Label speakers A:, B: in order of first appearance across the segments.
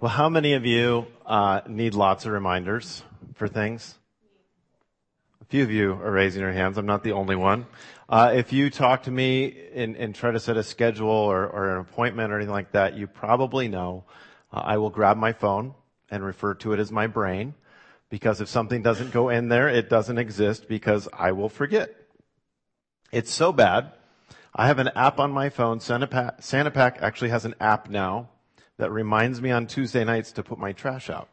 A: Well, how many of you uh, need lots of reminders for things? A few of you are raising your hands. I'm not the only one. Uh, if you talk to me and, and, try to set a schedule or, or, an appointment or anything like that, you probably know uh, I will grab my phone and refer to it as my brain because if something doesn't go in there, it doesn't exist because I will forget. It's so bad. I have an app on my phone. Sanipac, Santa Pack actually has an app now that reminds me on Tuesday nights to put my trash out.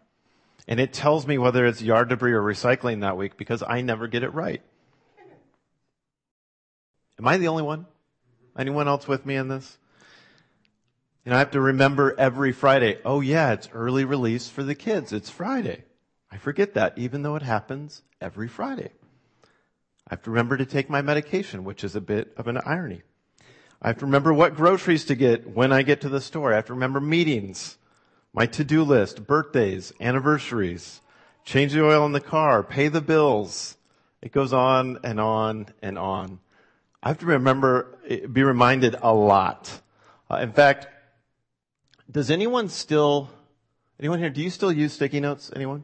A: And it tells me whether it's yard debris or recycling that week because I never get it right. Am I the only one? Anyone else with me in this? And I have to remember every Friday, oh yeah, it's early release for the kids. It's Friday. I forget that even though it happens every Friday. I have to remember to take my medication, which is a bit of an irony. I have to remember what groceries to get when I get to the store. I have to remember meetings, my to-do list, birthdays, anniversaries, change the oil in the car, pay the bills. It goes on and on and on. I have to remember, be reminded a lot. Uh, in fact, does anyone still, anyone here, do you still use sticky notes? Anyone?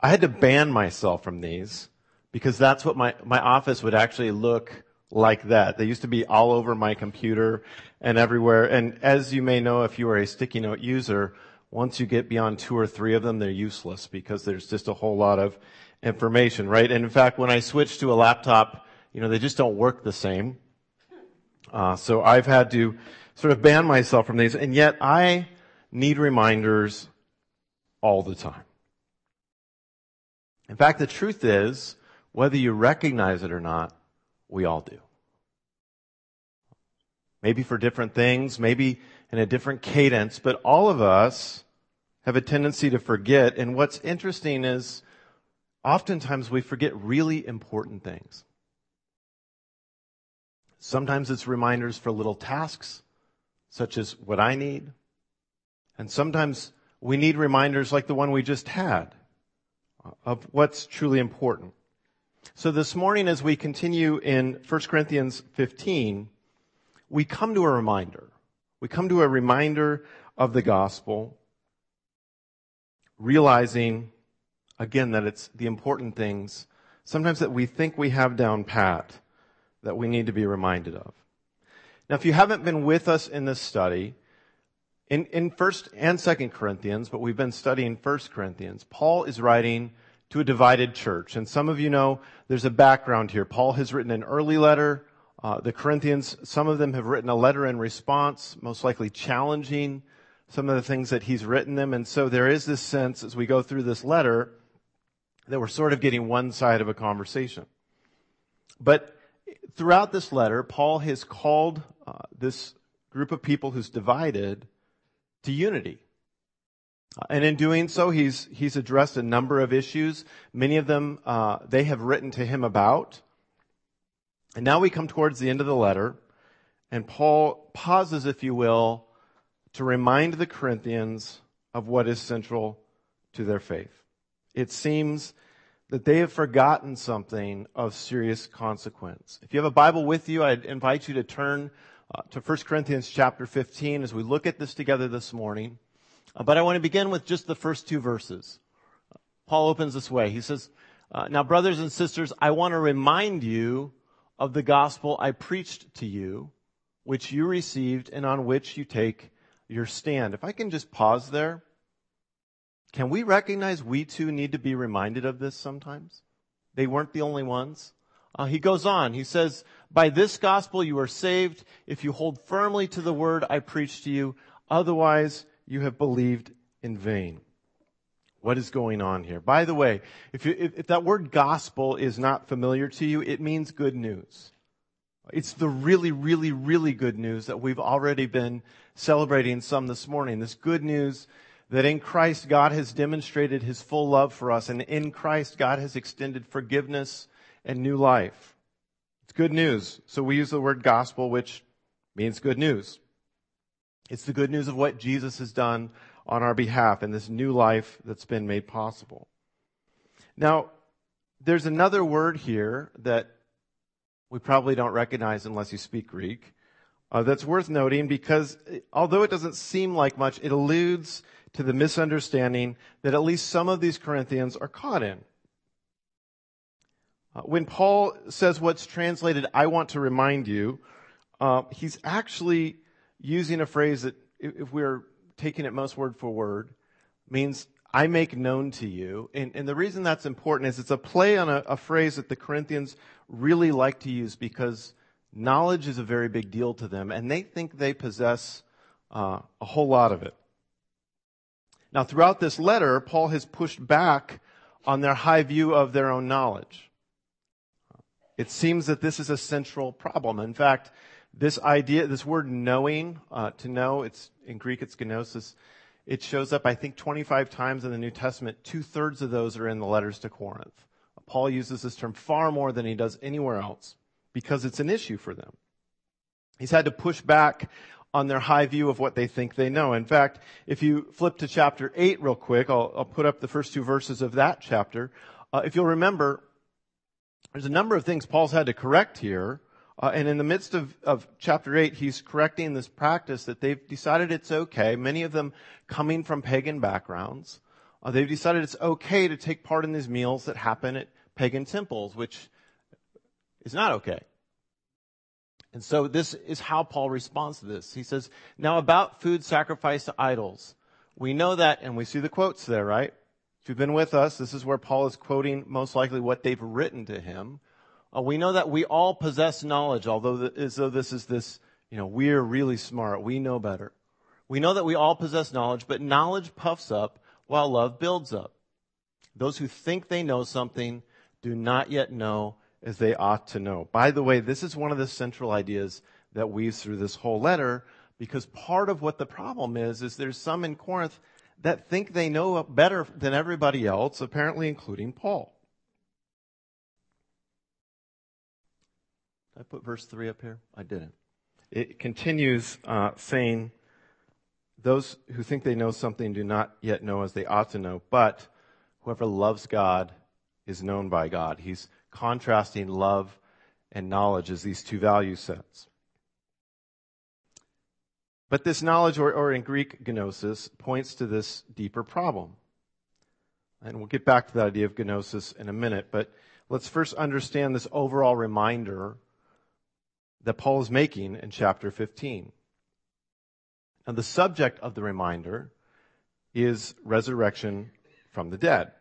A: I had to ban myself from these because that's what my, my office would actually look like that. They used to be all over my computer and everywhere. And as you may know, if you are a sticky note user, once you get beyond two or three of them, they're useless because there's just a whole lot of information, right? And in fact, when I switch to a laptop, you know, they just don't work the same. Uh, so I've had to sort of ban myself from these, and yet I need reminders all the time. In fact, the truth is, whether you recognize it or not, we all do. Maybe for different things, maybe in a different cadence, but all of us have a tendency to forget. And what's interesting is oftentimes we forget really important things. Sometimes it's reminders for little tasks, such as what I need. And sometimes we need reminders like the one we just had of what's truly important. So this morning, as we continue in 1 Corinthians 15, we come to a reminder. We come to a reminder of the gospel, realizing again that it's the important things, sometimes that we think we have down pat, that we need to be reminded of. Now, if you haven't been with us in this study, in, in 1st and 2nd Corinthians, but we've been studying 1st Corinthians, Paul is writing to a divided church. And some of you know there's a background here. Paul has written an early letter. Uh, the Corinthians, some of them have written a letter in response, most likely challenging some of the things that he's written them. And so there is this sense as we go through this letter that we're sort of getting one side of a conversation. But throughout this letter, Paul has called uh, this group of people who's divided to unity. And in doing so, he's, he's addressed a number of issues. Many of them, uh, they have written to him about. And now we come towards the end of the letter, and Paul pauses, if you will, to remind the Corinthians of what is central to their faith. It seems that they have forgotten something of serious consequence. If you have a Bible with you, I'd invite you to turn uh, to 1 Corinthians chapter 15 as we look at this together this morning. Uh, but I want to begin with just the first two verses. Paul opens this way. He says, uh, Now, brothers and sisters, I want to remind you of the gospel I preached to you, which you received and on which you take your stand. If I can just pause there. Can we recognize we too need to be reminded of this sometimes? They weren't the only ones. Uh, he goes on. He says, by this gospel you are saved if you hold firmly to the word I preached to you. Otherwise, you have believed in vain. What is going on here? By the way, if, you, if, if that word gospel is not familiar to you, it means good news. It's the really, really, really good news that we've already been celebrating some this morning. This good news that in Christ God has demonstrated his full love for us and in Christ God has extended forgiveness and new life. It's good news. So we use the word gospel, which means good news. It's the good news of what Jesus has done on our behalf and this new life that's been made possible. Now, there's another word here that we probably don't recognize unless you speak Greek. uh, that's worth noting because although it doesn't seem like much, it alludes to the misunderstanding that at least some of these Corinthians are caught in. Uh, when Paul says what's translated, I want to remind you, uh, he's actually using a phrase that, if we're taking it most word for word, means I make known to you. And, and the reason that's important is it's a play on a, a phrase that the Corinthians really like to use because knowledge is a very big deal to them, and they think they possess uh, a whole lot of it. Now, throughout this letter, Paul has pushed back on their high view of their own knowledge. It seems that this is a central problem. In fact, this idea, this word knowing, uh, to know, it's in Greek, it's gnosis. It shows up, I think, 25 times in the New Testament. Two thirds of those are in the letters to Corinth. Paul uses this term far more than he does anywhere else because it's an issue for them. He's had to push back on their high view of what they think they know. In fact, if you flip to chapter 8 real quick, I'll, I'll put up the first two verses of that chapter. Uh, if you'll remember, there's a number of things Paul's had to correct here. Uh, and in the midst of, of chapter 8, he's correcting this practice that they've decided it's okay, many of them coming from pagan backgrounds. Uh, they've decided it's okay to take part in these meals that happen at pagan temples, which is not okay. And so this is how Paul responds to this. He says, now about food sacrificed to idols. We know that, and we see the quotes there, right? If you've been with us, this is where Paul is quoting most likely what they've written to him. Uh, we know that we all possess knowledge, although the, as though this is this, you know, we're really smart. We know better. We know that we all possess knowledge, but knowledge puffs up while love builds up. Those who think they know something do not yet know as they ought to know. By the way, this is one of the central ideas that weaves through this whole letter because part of what the problem is, is there's some in Corinth that think they know better than everybody else, apparently including Paul. I put verse 3 up here? I didn't. It continues uh, saying, Those who think they know something do not yet know as they ought to know, but whoever loves God is known by God. He's contrasting love and knowledge as these two value sets. But this knowledge, or, or in Greek, gnosis, points to this deeper problem. And we'll get back to the idea of gnosis in a minute, but let's first understand this overall reminder that Paul is making in chapter 15. And the subject of the reminder is resurrection from the dead.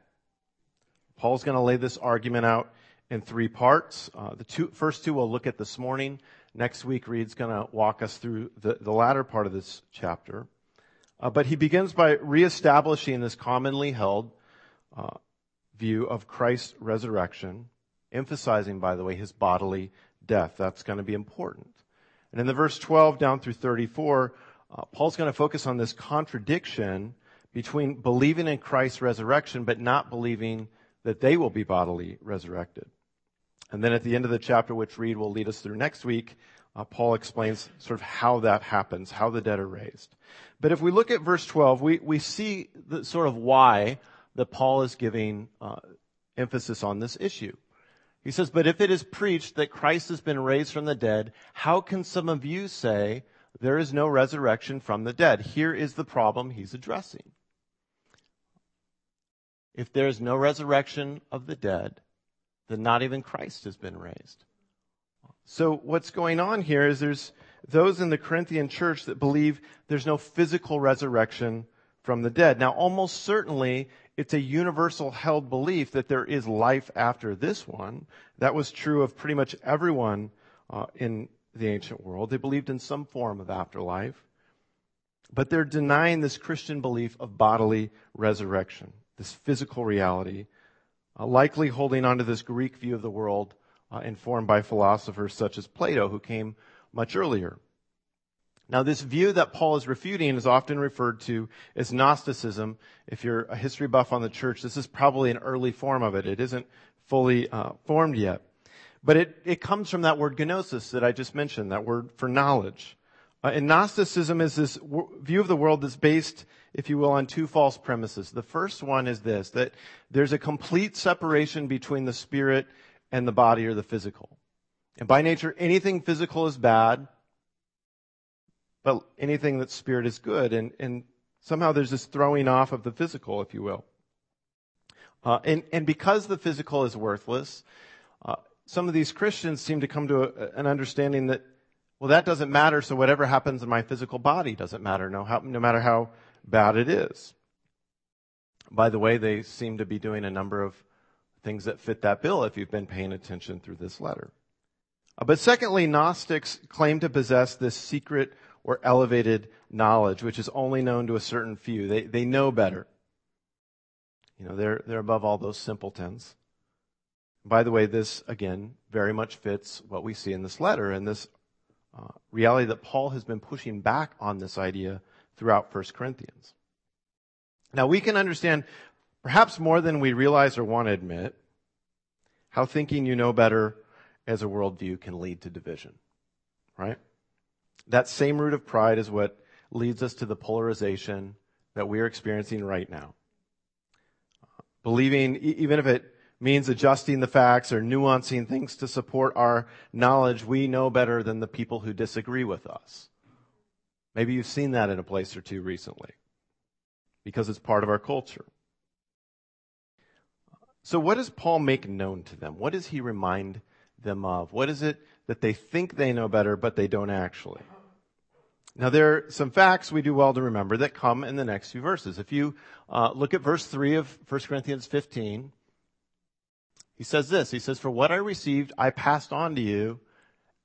A: Paul's going to lay this argument out in three parts. Uh, the two, first two we'll look at this morning. Next week, Reed's going to walk us through the, the latter part of this chapter. Uh, but he begins by reestablishing this commonly held uh, view of Christ's resurrection, emphasizing, by the way, his bodily death. That's going to be important. And in the verse 12 down through 34, uh, Paul's going to focus on this contradiction between believing in Christ's resurrection but not believing that they will be bodily resurrected. And then at the end of the chapter, which Reed will lead us through next week, uh, Paul explains sort of how that happens, how the dead are raised. But if we look at verse 12, we, we see the sort of why that Paul is giving uh, emphasis on this issue. He says, But if it is preached that Christ has been raised from the dead, how can some of you say there is no resurrection from the dead? Here is the problem he's addressing. If there is no resurrection of the dead, then not even Christ has been raised. So what's going on here is there's those in the Corinthian church that believe there's no physical resurrection from the dead. Now, almost certainly, it's a universal held belief that there is life after this one. That was true of pretty much everyone uh, in the ancient world. They believed in some form of afterlife. But they're denying this Christian belief of bodily resurrection, this physical reality uh, likely holding on to this Greek view of the world uh, informed by philosophers such as Plato, who came much earlier. Now, this view that Paul is refuting is often referred to as Gnosticism. If you're a history buff on the church, this is probably an early form of it. It isn't fully uh, formed yet. But it, it comes from that word gnosis that I just mentioned, that word for knowledge. Uh, and Gnosticism is this w- view of the world that's based if you will, on two false premises. The first one is this, that there's a complete separation between the spirit and the body or the physical. And by nature, anything physical is bad, but anything that's spirit is good. And, and somehow there's this throwing off of the physical, if you will. Uh, and, and because the physical is worthless, uh, some of these Christians seem to come to a, an understanding that, well, that doesn't matter, so whatever happens in my physical body doesn't matter, no, how, no matter how bad it is. By the way, they seem to be doing a number of things that fit that bill if you've been paying attention through this letter. Uh, but secondly, Gnostics claim to possess this secret or elevated knowledge, which is only known to a certain few. They, they know better. You know, they're, they're above all those simpletons. By the way, this, again, very much fits what we see in this letter and this uh, reality that Paul has been pushing back on this idea throughout 1 Corinthians. Now, we can understand, perhaps more than we realize or want to admit, how thinking you know better as a worldview can lead to division, right? That same root of pride is what leads us to the polarization that we're experiencing right now. Believing, even if it means adjusting the facts or nuancing things to support our knowledge, we know better than the people who disagree with us. Maybe you've seen that in a place or two recently because it's part of our culture. So what does Paul make known to them? What does he remind them of? What is it that they think they know better, but they don't actually? Now there are some facts we do well to remember that come in the next few verses. If you uh, look at verse 3 of 1 Corinthians 15, he says this. He says, For what I received, I passed on to you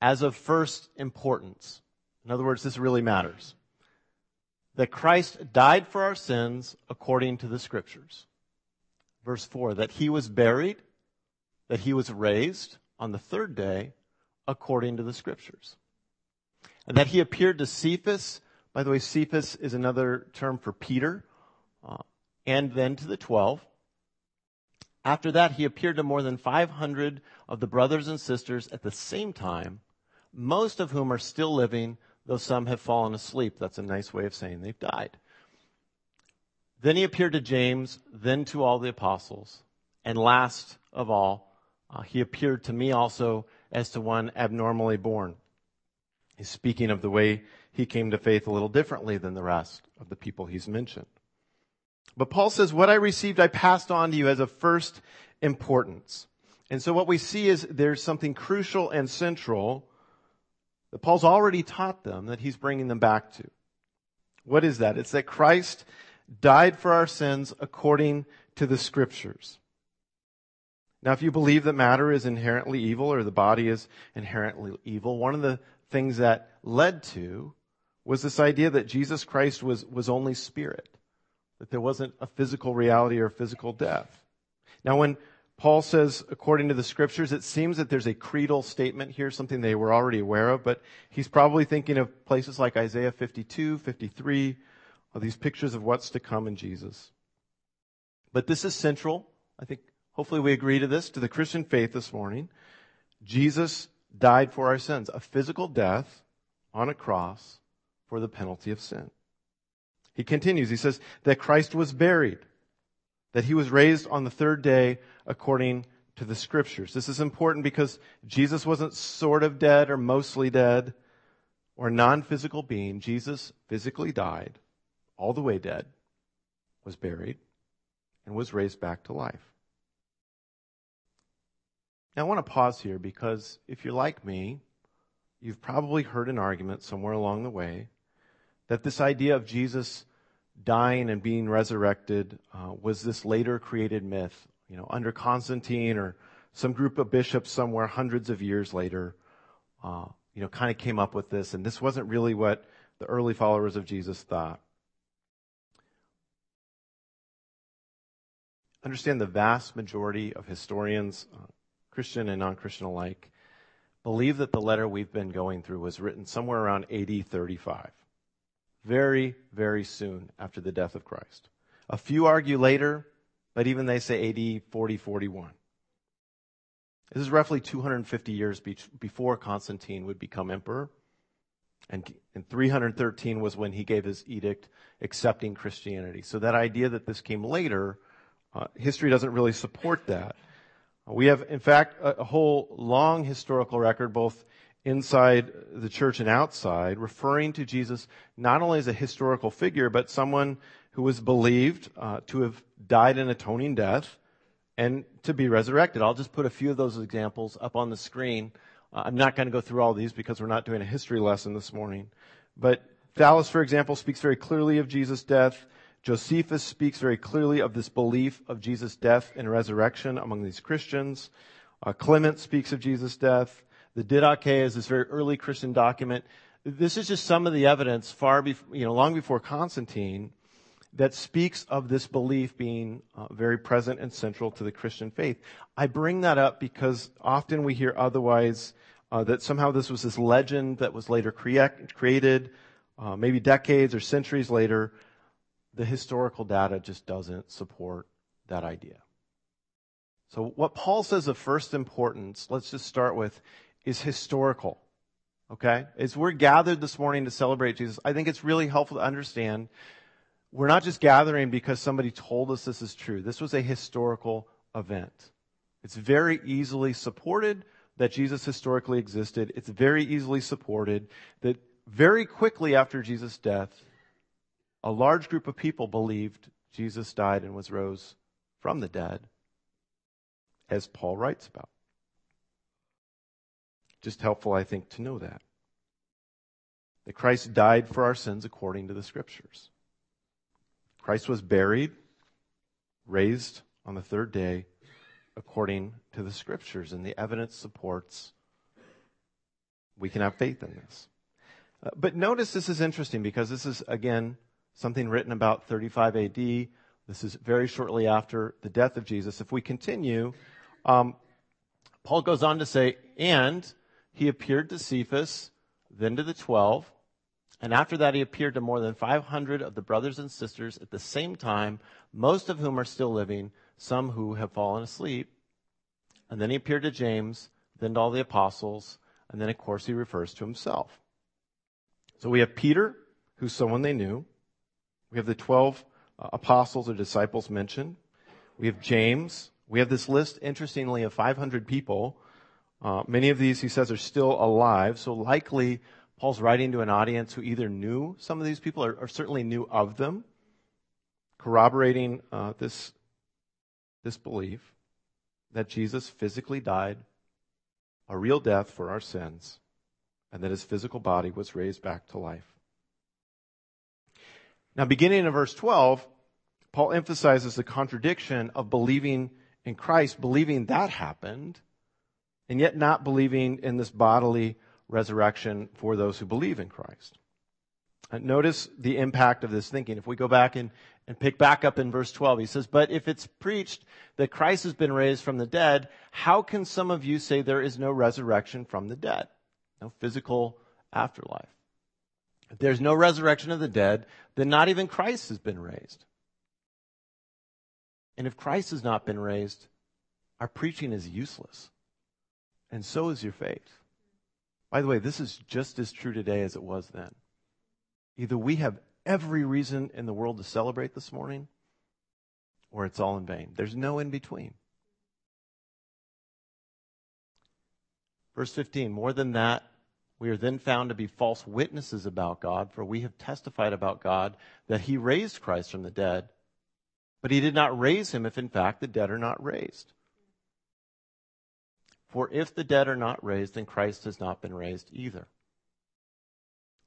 A: as of first importance. In other words, this really matters. That Christ died for our sins according to the scriptures. Verse 4, that he was buried, that he was raised on the third day according to the scriptures and that he appeared to Cephas. By the way, Cephas is another term for Peter, uh, and then to the twelve. After that, he appeared to more than 500 of the brothers and sisters at the same time, most of whom are still living, though some have fallen asleep. That's a nice way of saying they've died. Then he appeared to James, then to all the apostles, and last of all, uh, he appeared to me also as to one abnormally born. He's speaking of the way he came to faith a little differently than the rest of the people he's mentioned. But Paul says, what I received, I passed on to you as of first importance. And so what we see is there's something crucial and central that Paul's already taught them that he's bringing them back to. What is that? It's that Christ died for our sins according to the scriptures. Now, if you believe that matter is inherently evil or the body is inherently evil, one of the things that led to was this idea that Jesus Christ was, was only spirit, that there wasn't a physical reality or physical death. Now, when Paul says, according to the scriptures, it seems that there's a creedal statement here, something they were already aware of, but he's probably thinking of places like Isaiah 52, 53, or these pictures of what's to come in Jesus. But this is central. I think hopefully we agree to this, to the Christian faith this morning. Jesus died for our sins, a physical death on a cross for the penalty of sin. He continues, he says that Christ was buried, that he was raised on the third day according to the scriptures. This is important because Jesus wasn't sort of dead or mostly dead or non-physical being. Jesus physically died, all the way dead, was buried, and was raised back to life. Now I want to pause here because if you're like me, you've probably heard an argument somewhere along the way that this idea of Jesus dying and being resurrected uh, was this later created myth, you know, under Constantine or some group of bishops somewhere hundreds of years later, uh, you know, kind of came up with this, and this wasn't really what the early followers of Jesus thought. Understand the vast majority of historians, uh, Christian and non-Christian alike, believe that the letter we've been going through was written somewhere around AD 35. Very, very soon after the death of Christ. A few argue later, but even they say AD 40, 41. This is roughly 250 years before Constantine would become emperor. And, and 313 was when he gave his edict accepting Christianity. So that idea that this came later, uh, history doesn't really support that. We have, in fact, a, whole long historical record, both inside the church and outside, referring to Jesus not only as a historical figure, but someone who was believed uh, to have died an atoning death and to be resurrected. I'll just put a few of those examples up on the screen. Uh, I'm not going to go through all these because we're not doing a history lesson this morning. But Thallus, for example, speaks very clearly of Jesus' death. Josephus speaks very clearly of this belief of Jesus' death and resurrection among these Christians. Uh, Clement speaks of Jesus' death. The Didache is this very early Christian document. This is just some of the evidence far before, you know, long before Constantine that speaks of this belief being uh, very present and central to the Christian faith. I bring that up because often we hear otherwise uh, that somehow this was this legend that was later crea- created, uh, maybe decades or centuries later. The historical data just doesn't support that idea. So what Paul says of first importance, let's just start with, is historical. Okay? As we're gathered this morning to celebrate Jesus, I think it's really helpful to understand we're not just gathering because somebody told us this is true. This was a historical event. It's very easily supported that Jesus historically existed. It's very easily supported that very quickly after Jesus' death, a large group of people believed Jesus died and was rose from the dead, as Paul writes about. Just helpful, I think, to know that. That Christ died for our sins according to the scriptures. Christ was buried, raised on the third day according to the scriptures, and the evidence supports we can have faith in this. Uh, but notice this is interesting because this is, again, something written about 35 AD. This is very shortly after the death of Jesus. If we continue, um, Paul goes on to say, and he appeared to Cephas, then to the twelve, and after that he appeared to more than 500 of the brothers and sisters at the same time, most of whom are still living, some who have fallen asleep. And then he appeared to James, then to all the apostles, and then of course he refers to himself. So we have Peter, who's someone they knew. We have the 12 uh, apostles or disciples mentioned. We have James. We have this list, interestingly, of 500 people uh, many of these, he says, are still alive, so likely Paul's writing to an audience who either knew some of these people or, or certainly knew of them, corroborating uh, this, this belief that Jesus physically died a real death for our sins and that his physical body was raised back to life. Now, beginning in verse 12, Paul emphasizes the contradiction of believing in Christ, believing that happened, and yet not believing in this bodily resurrection for those who believe in Christ. Uh, notice the impact of this thinking. If we go back and, and pick back up in verse 12, he says, But if it's preached that Christ has been raised from the dead, how can some of you say there is no resurrection from the dead? No physical afterlife. There's no resurrection of the dead, then not even Christ has been raised. And if Christ has not been raised, our preaching is useless and so is your faith. By the way, this is just as true today as it was then. Either we have every reason in the world to celebrate this morning, or it's all in vain. There's no in between. Verse 15, more than that, we are then found to be false witnesses about God, for we have testified about God that he raised Christ from the dead, but he did not raise him if in fact the dead are not raised. For if the dead are not raised, then Christ has not been raised either.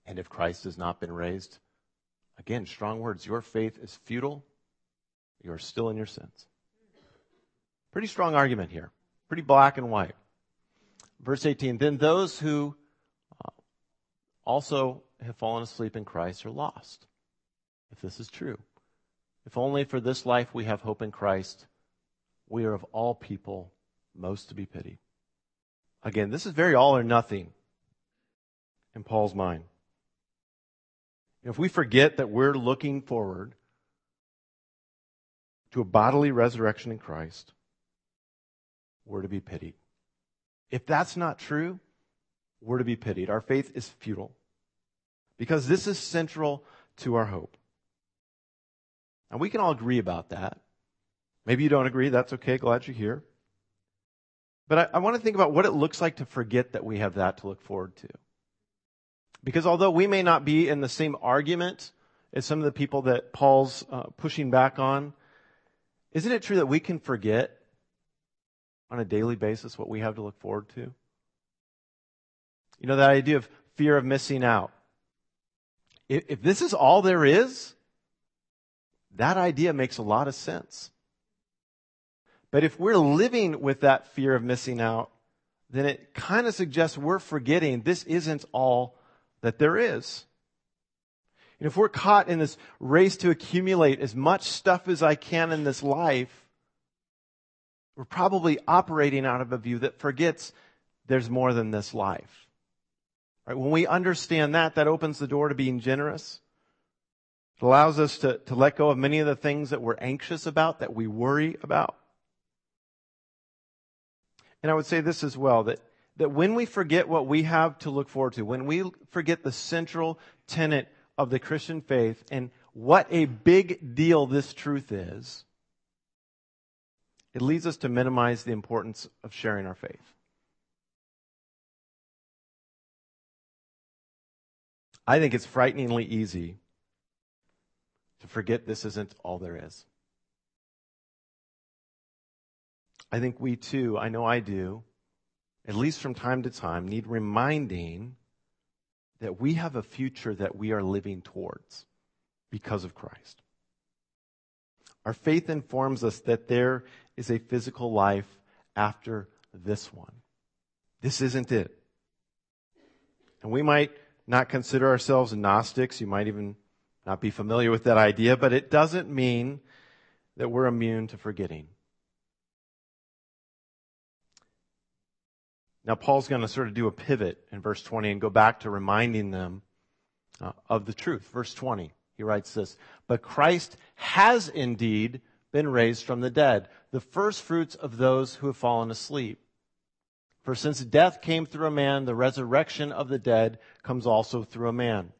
A: And if Christ has not been raised, again, strong words, your faith is futile. You are still in your sins. Pretty strong argument here. Pretty black and white. Verse 18, then those who also have fallen asleep in Christ are lost. If this is true. If only for this life we have hope in Christ, we are of all people most to be pitied. Again, this is very all or nothing in Paul's mind. If we forget that we're looking forward to a bodily resurrection in Christ, we're to be pitied. If that's not true, we're to be pitied. Our faith is futile because this is central to our hope. And we can all agree about that. Maybe you don't agree. That's okay. Glad you're here. But I, I want to think about what it looks like to forget that we have that to look forward to. Because although we may not be in the same argument as some of the people that Paul's uh, pushing back on, isn't it true that we can forget on a daily basis what we have to look forward to? You know, that idea of fear of missing out. If, if this is all there is, that idea makes a lot of sense. But if we're living with that fear of missing out, then it kind of suggests we're forgetting this isn't all that there is. And if we're caught in this race to accumulate as much stuff as I can in this life, we're probably operating out of a view that forgets there's more than this life. Right? When we understand that, that opens the door to being generous. It allows us to, to let go of many of the things that we're anxious about, that we worry about. And I would say this as well, that, that when we forget what we have to look forward to, when we forget the central tenet of the Christian faith and what a big deal this truth is, it leads us to minimize the importance of sharing our faith. I think it's frighteningly easy to forget this isn't all there is. I think we too, I know I do, at least from time to time, need reminding that we have a future that we are living towards because of Christ. Our faith informs us that there is a physical life after this one. This isn't it. And we might not consider ourselves Gnostics. You might even not be familiar with that idea, but it doesn't mean that we're immune to forgetting. Now, Paul's going to sort of do a pivot in verse 20 and go back to reminding them uh, of the truth. Verse 20, he writes this But Christ has indeed been raised from the dead, the first fruits of those who have fallen asleep. For since death came through a man, the resurrection of the dead comes also through a man.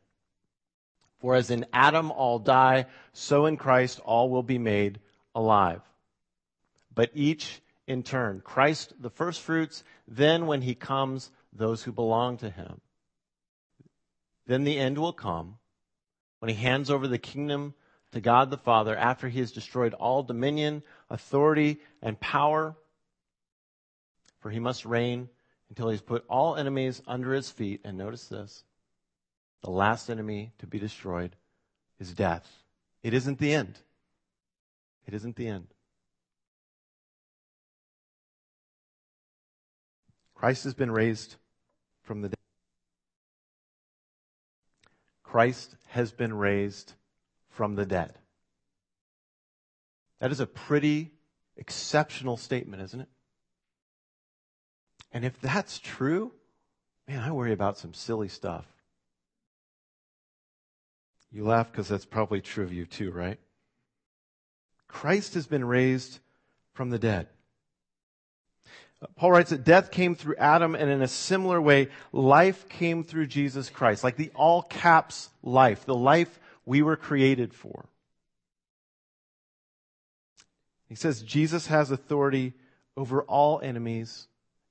A: For as in Adam all die, so in Christ all will be made alive. But each in turn. Christ, the first fruits, then when he comes, those who belong to him. Then the end will come when he hands over the kingdom to God the Father after he has destroyed all dominion, authority, and power. For he must reign until he's put all enemies under his feet. And notice this the last enemy to be destroyed is death. It isn't the end. It isn't the end. Christ has been raised from the dead. Christ has been raised from the dead. That is a pretty exceptional statement, isn't it? And if that's true, man, I worry about some silly stuff. You laugh because that's probably true of you too, right? Christ has been raised from the dead. Uh, Paul writes that death came through Adam, and in a similar way, life came through Jesus Christ, like the all caps life, the life we were created for. He says Jesus has authority over all enemies,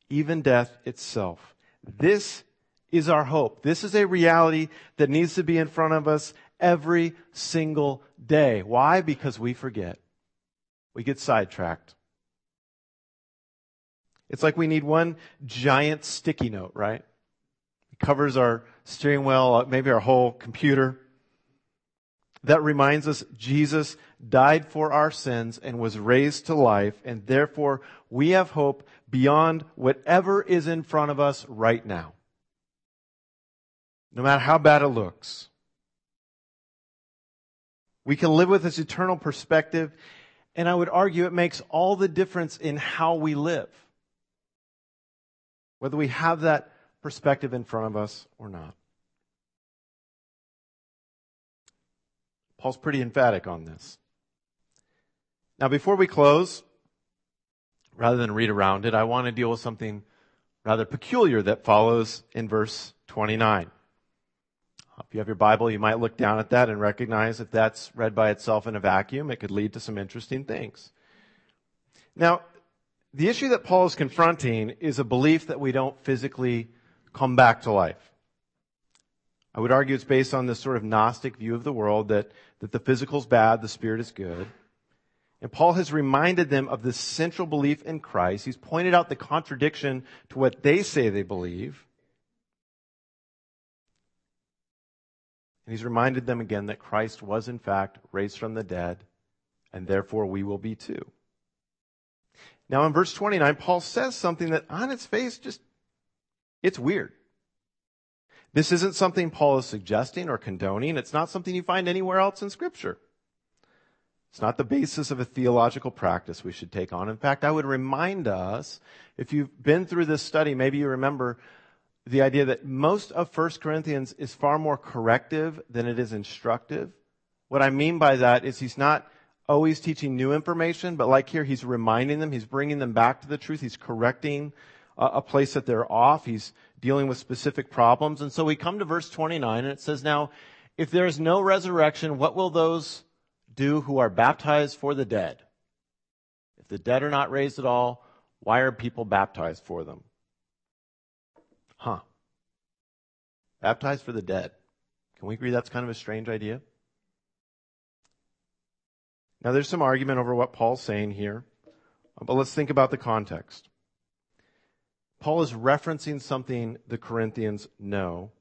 A: even death itself. This is our hope. This is a reality that needs to be in front of us every single day. Why? Because we forget. We get sidetracked. It's like we need one giant sticky note, right? It covers our steering wheel, uh, maybe our whole computer. That reminds us Jesus died for our sins and was raised to life, and therefore we have hope beyond whatever is in front of us right now. No matter how bad it looks. We can live with this eternal perspective, and I would argue it makes all the difference in how we live whether we have that perspective in front of us or not. Paul's pretty emphatic on this. Now, before we close, rather than read around it, I want to deal with something rather peculiar that follows in verse 29. If you have your Bible, you might look down at that and recognize if that's read by itself in a vacuum, it could lead to some interesting things. Now, the issue that Paul is confronting is a belief that we don't physically come back to life. I would argue it's based on this sort of Gnostic view of the world that, that the physical is bad, the spirit is good. And Paul has reminded them of this central belief in Christ. He's pointed out the contradiction to what they say they believe. And he's reminded them again that Christ was in fact raised from the dead, and therefore we will be too. Now in verse 29, Paul says something that on its face just, it's weird. This isn't something Paul is suggesting or condoning. It's not something you find anywhere else in scripture. It's not the basis of a theological practice we should take on. In fact, I would remind us, if you've been through this study, maybe you remember the idea that most of 1 Corinthians is far more corrective than it is instructive. What I mean by that is he's not always teaching new information, but like here, he's reminding them, he's bringing them back to the truth, he's correcting a, place that they're off, he's dealing with specific problems. And so we come to verse 29 and it says, now, if there is no resurrection, what will those do who are baptized for the dead? If the dead are not raised at all, why are people baptized for them? Huh. Baptized for the dead. Can we agree that's kind of a strange idea? Now, there's some argument over what Paul's saying here, but let's think about the context. Paul is referencing something the Corinthians know,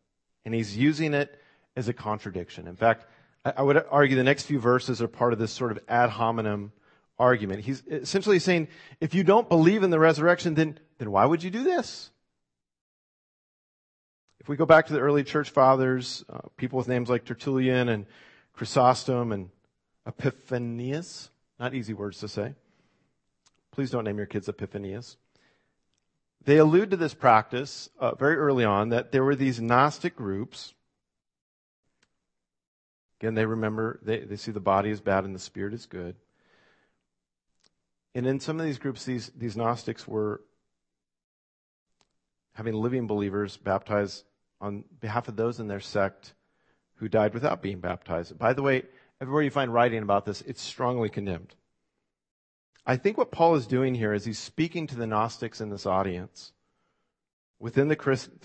A: and he's using it as a contradiction. In fact, I would argue the next few verses are part of this sort of ad hominem argument. He's essentially saying, if you don't believe in the resurrection, then, then why would you do this? If we go back to the early church fathers, uh, people with names like Tertullian and Chrysostom and Epiphanius, not easy words to say. Please don't name your kids Epiphanius. They allude to this practice uh, very early on that there were these Gnostic groups. Again, they remember, they, they see the body is bad and the spirit is good. And in some of these groups, these, these Gnostics were having living believers baptized on behalf of those in their sect who died without being baptized. By the way, everywhere you find writing about this, it's strongly condemned. I think what Paul is doing here is he's speaking to the Gnostics in this audience within the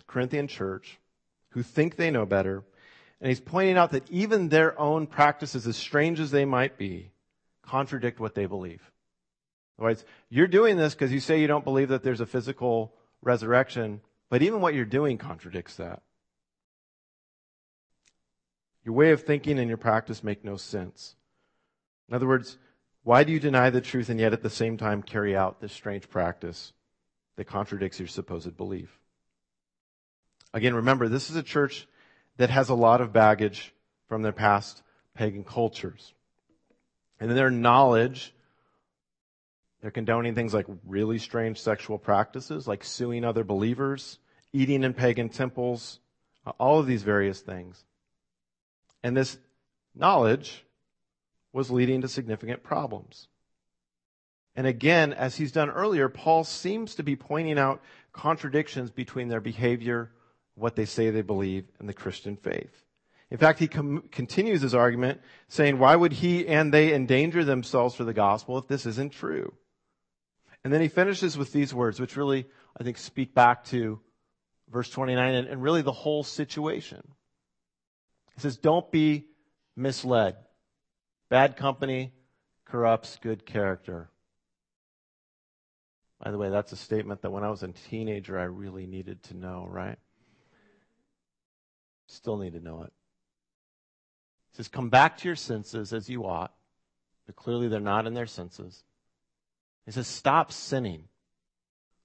A: Corinthian church who think they know better. And he's pointing out that even their own practices, as strange as they might be, contradict what they believe. Otherwise, you're doing this because you say you don't believe that there's a physical resurrection, but even what you're doing contradicts that. Your way of thinking and your practice make no sense. In other words, why do you deny the truth and yet at the same time carry out this strange practice that contradicts your supposed belief? Again, remember, this is a church that has a lot of baggage from their past pagan cultures. And their knowledge, they're condoning things like really strange sexual practices, like suing other believers, eating in pagan temples, all of these various things. And this knowledge was leading to significant problems. And again, as he's done earlier, Paul seems to be pointing out contradictions between their behavior, what they say they believe, in the Christian faith. In fact, he com- continues his argument saying, why would he and they endanger themselves for the gospel if this isn't true? And then he finishes with these words, which really, I think, speak back to verse 29 and, and really the whole situation. He says, don't be misled. Bad company corrupts good character. By the way, that's a statement that when I was a teenager, I really needed to know, right? Still need to know it. It says, Come back to your senses as you ought, but clearly they're not in their senses. He says, Stop sinning,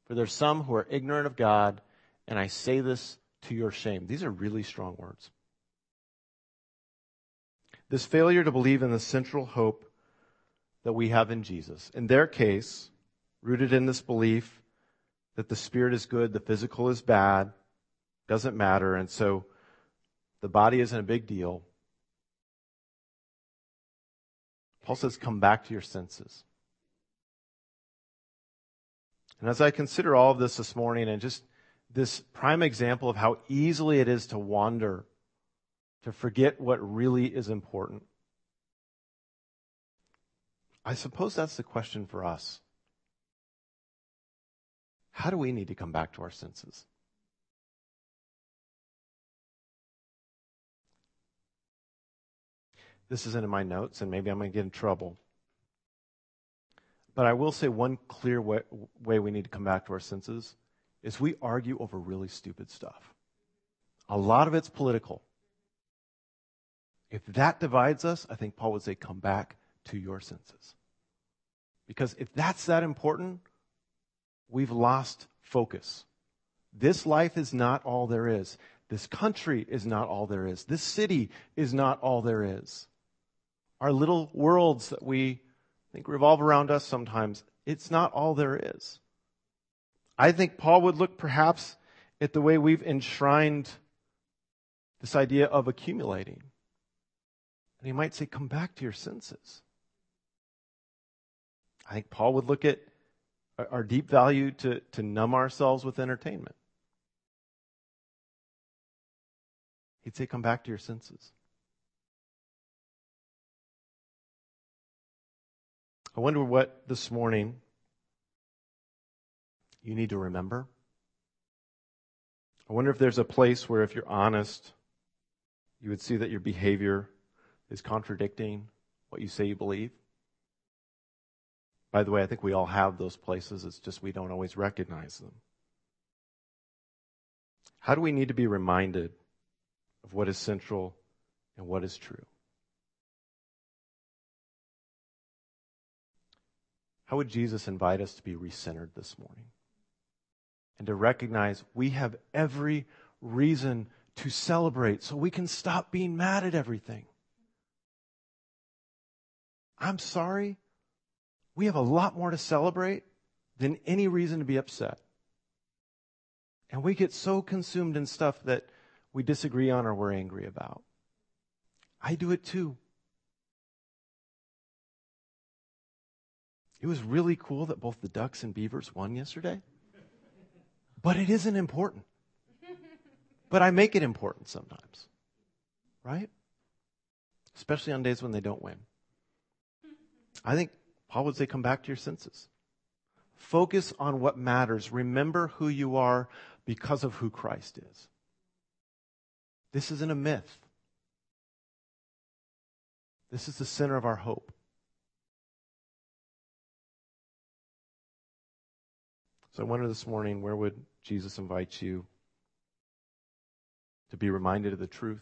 A: for there's some who are ignorant of God, and I say this to your shame. These are really strong words. This failure to believe in the central hope that we have in Jesus. In their case, rooted in this belief that the spirit is good, the physical is bad, doesn't matter, and so the body isn't a big deal. Paul says, come back to your senses. And as I consider all of this this morning and just this prime example of how easily it is to wander to forget what really is important? I suppose that's the question for us. how do we need to come back to our senses? This isn't in my notes, and maybe I'm going to get in trouble. But I will say one clear way, way, we need to come back to our senses is we argue over really stupid stuff. A lot of it's political. If that divides us, I think Paul would say, come back to your senses. Because if that's that important, we've lost focus. This life is not all there is. This country is not all there is. This city is not all there is. Our little worlds that we think revolve around us sometimes, it's not all there is. I think Paul would look perhaps at the way we've enshrined this idea of accumulating. And he might say, come back to your senses. I think Paul would look at our deep value to, to numb ourselves with entertainment. He'd say, come back to your senses. I wonder what this morning you need to remember. I wonder if there's a place where, if you're honest, you would see that your behavior is contradicting what you say you believe. By the way, I think we all have those places. It's just we don't always recognize them. How do we need to be reminded of what is central and what is true? How would Jesus invite us to be recentered this morning? And to recognize we have every reason to celebrate so we can stop being mad at everything. I'm sorry. We have a lot more to celebrate than any reason to be upset. And we get so consumed in stuff that we disagree on or we're angry about. I do it too. It was really cool that both the Ducks and Beavers won yesterday. But it isn't important. But I make it important sometimes. Right? Especially on days when they don't win. I think Paul would say, come back to your senses. Focus on what matters. Remember who you are because of who Christ is. This isn't a myth. This is the center of our hope. So I wonder this morning, where would Jesus invite you to be reminded of the truth?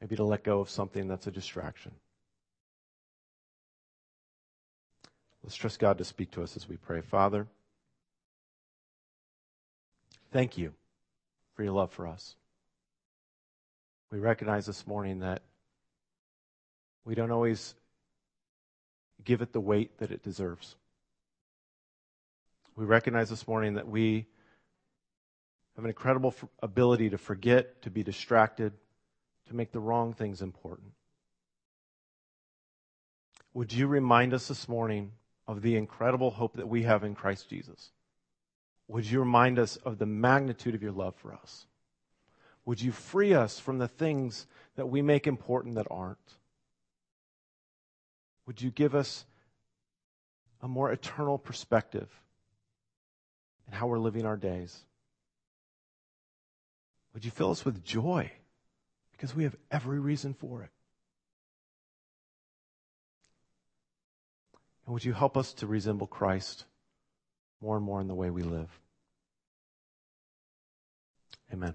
A: Maybe to let go of something that's a distraction. Let's trust God to speak to us as we pray. Father, thank you for your love for us. We recognize this morning that we don't always give it the weight that it deserves. We recognize this morning that we have an incredible ability to forget, to be distracted, to make the wrong things important. Would you remind us this morning of the incredible hope that we have in Christ Jesus? Would you remind us of the magnitude of your love for us? Would you free us from the things that we make important that aren't? Would you give us a more eternal perspective and how we're living our days. Would you fill us with joy? Because we have every reason for it. And would you help us to resemble Christ more and more in the way we live? Amen.